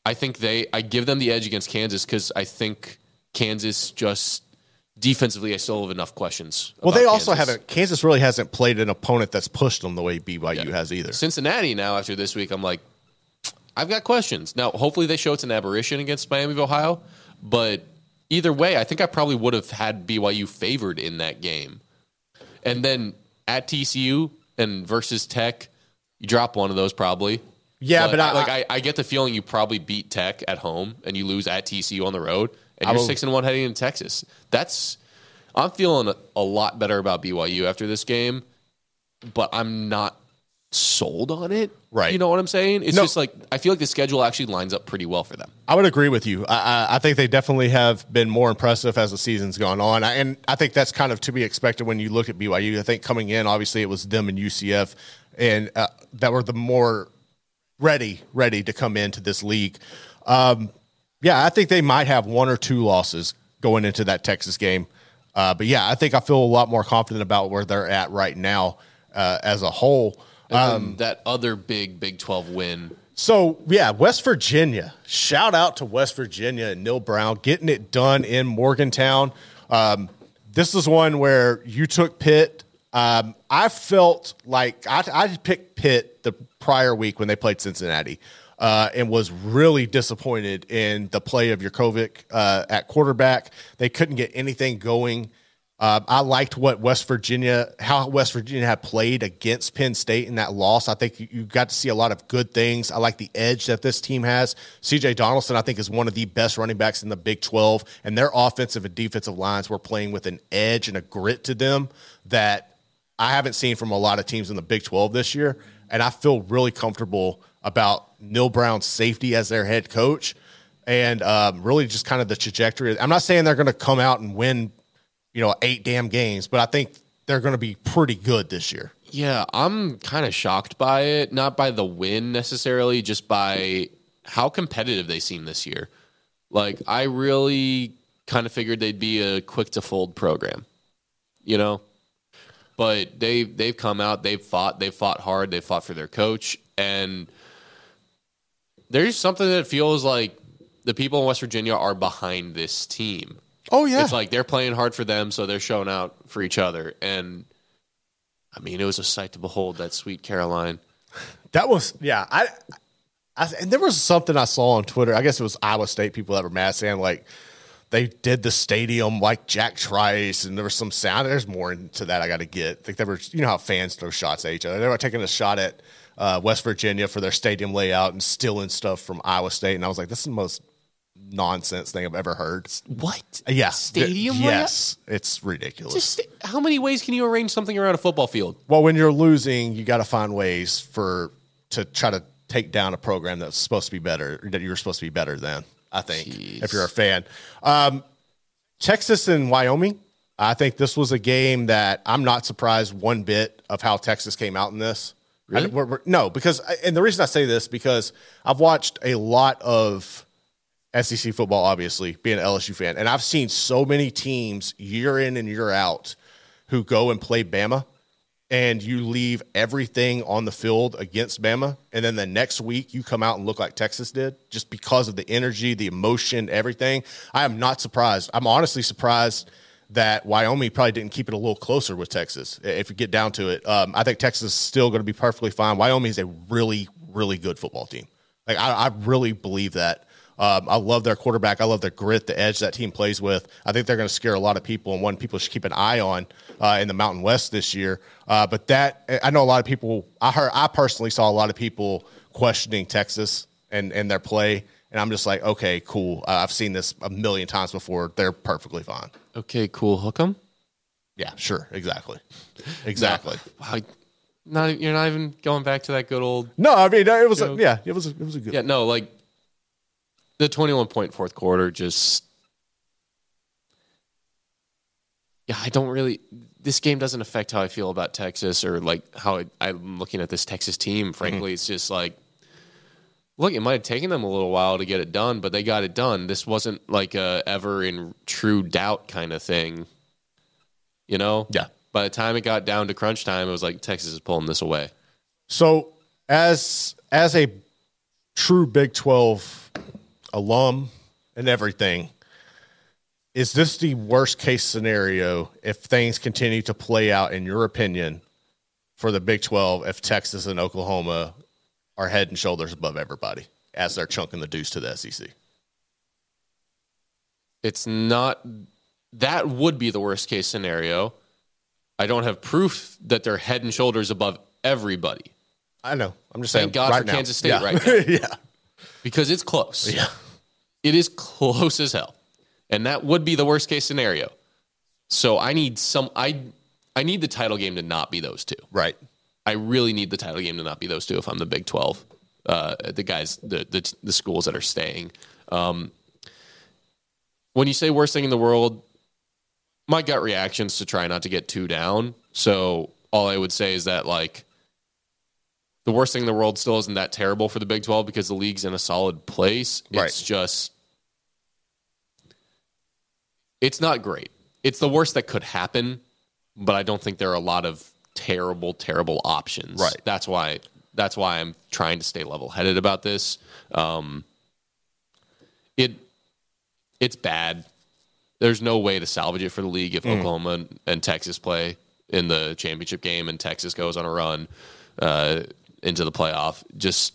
I think they I give them the edge against Kansas because I think Kansas just defensively I still have enough questions. Well, they also Kansas. haven't. Kansas really hasn't played an opponent that's pushed them the way BYU Yeah. has either. Cincinnati now after this week, I'm like, I've got questions. Now, hopefully they show it's an aberration against Miami of Ohio, but either way, I think I probably would have had BYU favored in that game. And then at TCU and versus Tech, you drop one of those probably. Yeah, but I- like I, I get the feeling you probably beat Tech at home and you lose at TCU on the road, and I you're will- six and one heading into Texas. That's I'm feeling a, a lot better about BYU after this game, but I'm not sold on it. Right. You know what I'm saying? It's No. just like I feel like the schedule actually lines up pretty well for them. I would agree with you. I, I, I think they definitely have been more impressive as the season's gone on, I, and I think that's kind of to be expected when you look at BYU. I think coming in, obviously, it was them and UCF, and uh, that were the more ready, ready to come into this league. Um, yeah, I think they might have one or two losses going into that Texas game, uh, but yeah, I think I feel a lot more confident about where they're at right now uh, as a whole. Um, that other big Big 12 win. So yeah, West Virginia. Shout out to West Virginia and Neal Brown getting it done in Morgantown. Um, this is one where you took Pitt. Um, I felt like I, I picked Pitt the prior week when they played Cincinnati, uh, and was really disappointed in the play of Jurkovec uh, at quarterback. They couldn't get anything going. Um, I liked what West Virginia, how West Virginia had played against Penn State in that loss. I think you, you got to see a lot of good things. I like the edge that this team has. CJ Donaldson, I think, is one of the best running backs in the Big 12, and their offensive and defensive lines were playing with an edge and a grit to them that I haven't seen from a lot of teams in the Big 12 this year. And I feel really comfortable about Neal Brown's safety as their head coach and um, really just kind of the trajectory. I'm not saying they're going to come out and win, you know, eight damn games, but I think they're going to be pretty good this year. Yeah, I'm kind of shocked by it. Not by the win necessarily, just by how competitive they seem this year. Like, I really kind of figured they'd be a quick to fold program, you know? But they they've come out, they've fought, they've fought hard, they've fought for their coach, and there's something that feels like the people in West Virginia are behind this team. Oh yeah, It's like they're playing hard for them, so they're showing out for each other. And I mean, it was a sight to behold that sweet Caroline. that was yeah. I, I and there was something I saw on Twitter. I guess it was Iowa State people that were mad saying like they did the stadium like Jack Trice, and there was some sound. There's more into that I got to get. Like they were, you know how fans throw shots at each other. They were taking a shot at uh, West Virginia for their stadium layout and stealing stuff from Iowa State, and I was like, this is the most nonsense thing I've ever heard. What? Yeah, Stadium th- layout? Yes, it's ridiculous. Just how many ways can you arrange something around a football field? well, when you're losing, you got to find ways for to try to take down a program that's supposed to be better that you're supposed to be better than. I think Jeez. if you're a fan, um, Texas and Wyoming. I think this was a game that I'm not surprised one bit of how Texas came out in this. Really? I- we're- we're- no, because and the reason I say this because I've watched a lot of SEC football, obviously, being an LSU fan. And I've seen so many teams year in and year out who go and play Bama and you leave everything on the field against Bama. And then the next week you come out and look like Texas did just because of the energy, the emotion, everything. I am not surprised. I'm honestly surprised that Wyoming probably didn't keep it a little closer with Texas. If you get down to it, um, I think Texas is still going to be perfectly fine. Wyoming is a really, really good football team. Like I, I really believe that. Um, I love their quarterback. I love their grit, the edge that team plays with. I think they're going to scare a lot of people, and one people should keep an eye on uh, in the Mountain West this year. Uh, but that I know a lot of people. I heard. I personally saw a lot of people questioning Texas and and their play, and I'm just like, okay, cool. Uh, I've seen this a million times before. They're perfectly fine. Okay, cool. Hook 'em. Yeah, sure, exactly, exactly. Wow, not you're not even going back to that good old. No, I mean it was a, yeah, it was a, it was a good. Yeah, no, like the 21 point fourth quarter. Just yeah, I don't really. This game doesn't affect how I feel about Texas or like how I, I'm looking at this Texas team. Mm-hmm. Frankly, it's just like look, it might have taken them a little while to get it done, but they got it done. This wasn't like a ever in true doubt kind of thing. You know? Yeah. By the time it got down to crunch time, it was like Texas is pulling this away. So, as as a true Big Twelve alum and everything, is this the worst case scenario if things continue to play out, in your opinion, for the Big Twelve? If Texas and Oklahoma are head and shoulders above everybody as they're chunking the deuce to the SEC. It's not that would be the worst case scenario. I don't have proof that they're head and shoulders above everybody I know. I'm just saying. Thank God right for now. Kansas State yeah. right now. yeah. Because it's close. Yeah. It is close as hell. And that would be the worst case scenario. So I need some I I need the title game to not be those two. Right. I really need the title game to not be those two if I'm the Big 12. Uh, the guys the, the the schools that are staying. Um, when you say worst thing in the world, my gut reaction is to try not to get too down. So all I would say is that like the worst thing in the world still isn't that terrible for the Big 12 because the league's in a solid place. Right. It's just it's not great. It's the worst that could happen, but I don't think there are a lot of terrible, terrible options. Right. That's why that's why I'm trying to stay level headed about this. Um, it it's bad. There's no way to salvage it for the league if Oklahoma and, and Texas play in the championship game and Texas goes on a run uh, into the playoff. Just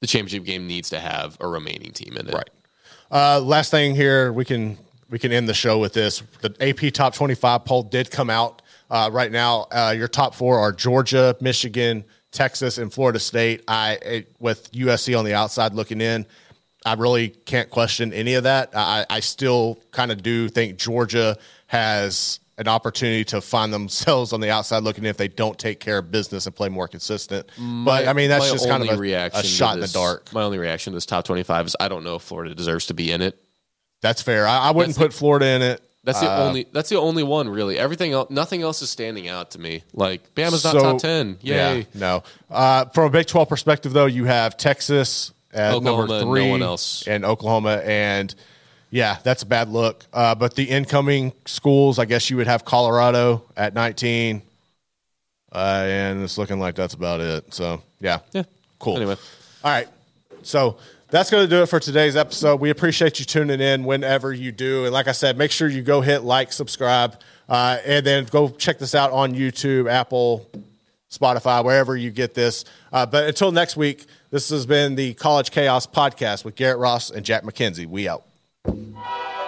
the championship game needs to have a remaining team in it. Right. Uh, last thing here, we can we can end the show with this. The AP Top 25 poll did come out uh, right now. Uh, your top four are Georgia, Michigan, Texas, and Florida State. I it, with USC on the outside looking in. I really can't question any of that. I, I still kind of do think Georgia has an opportunity to find themselves on the outside looking in if they don't take care of business and play more consistent. but I mean, that's just kind of a, reaction a shot in the dark. My only reaction to this top 25 is I don't know if Florida deserves to be in it. That's fair. I, I wouldn't That's put Florida in it. That's the Uh, only. That's the only one really. Everything else, nothing else is standing out to me. Like Bama's not top ten. Yay. Yeah, no. Uh, from a Big Twelve perspective, though, you have Texas at Oklahoma number and three, no one else. and Oklahoma, and yeah, that's a bad look. Uh, but the incoming schools, I guess you would have Colorado at nineteen, uh, and it's looking like that's about it. So yeah, Yeah. cool. Anyway. all right. So that's going to do it for today's episode. We appreciate you tuning in whenever you do. And like I said, make sure you go hit like, subscribe, uh, and then go check this out on YouTube, Apple, Spotify, wherever you get this. Uh, but until next week, this has been the College Chaos Podcast with Garrett Ross and Jack Mackenzie. We out. Thank you.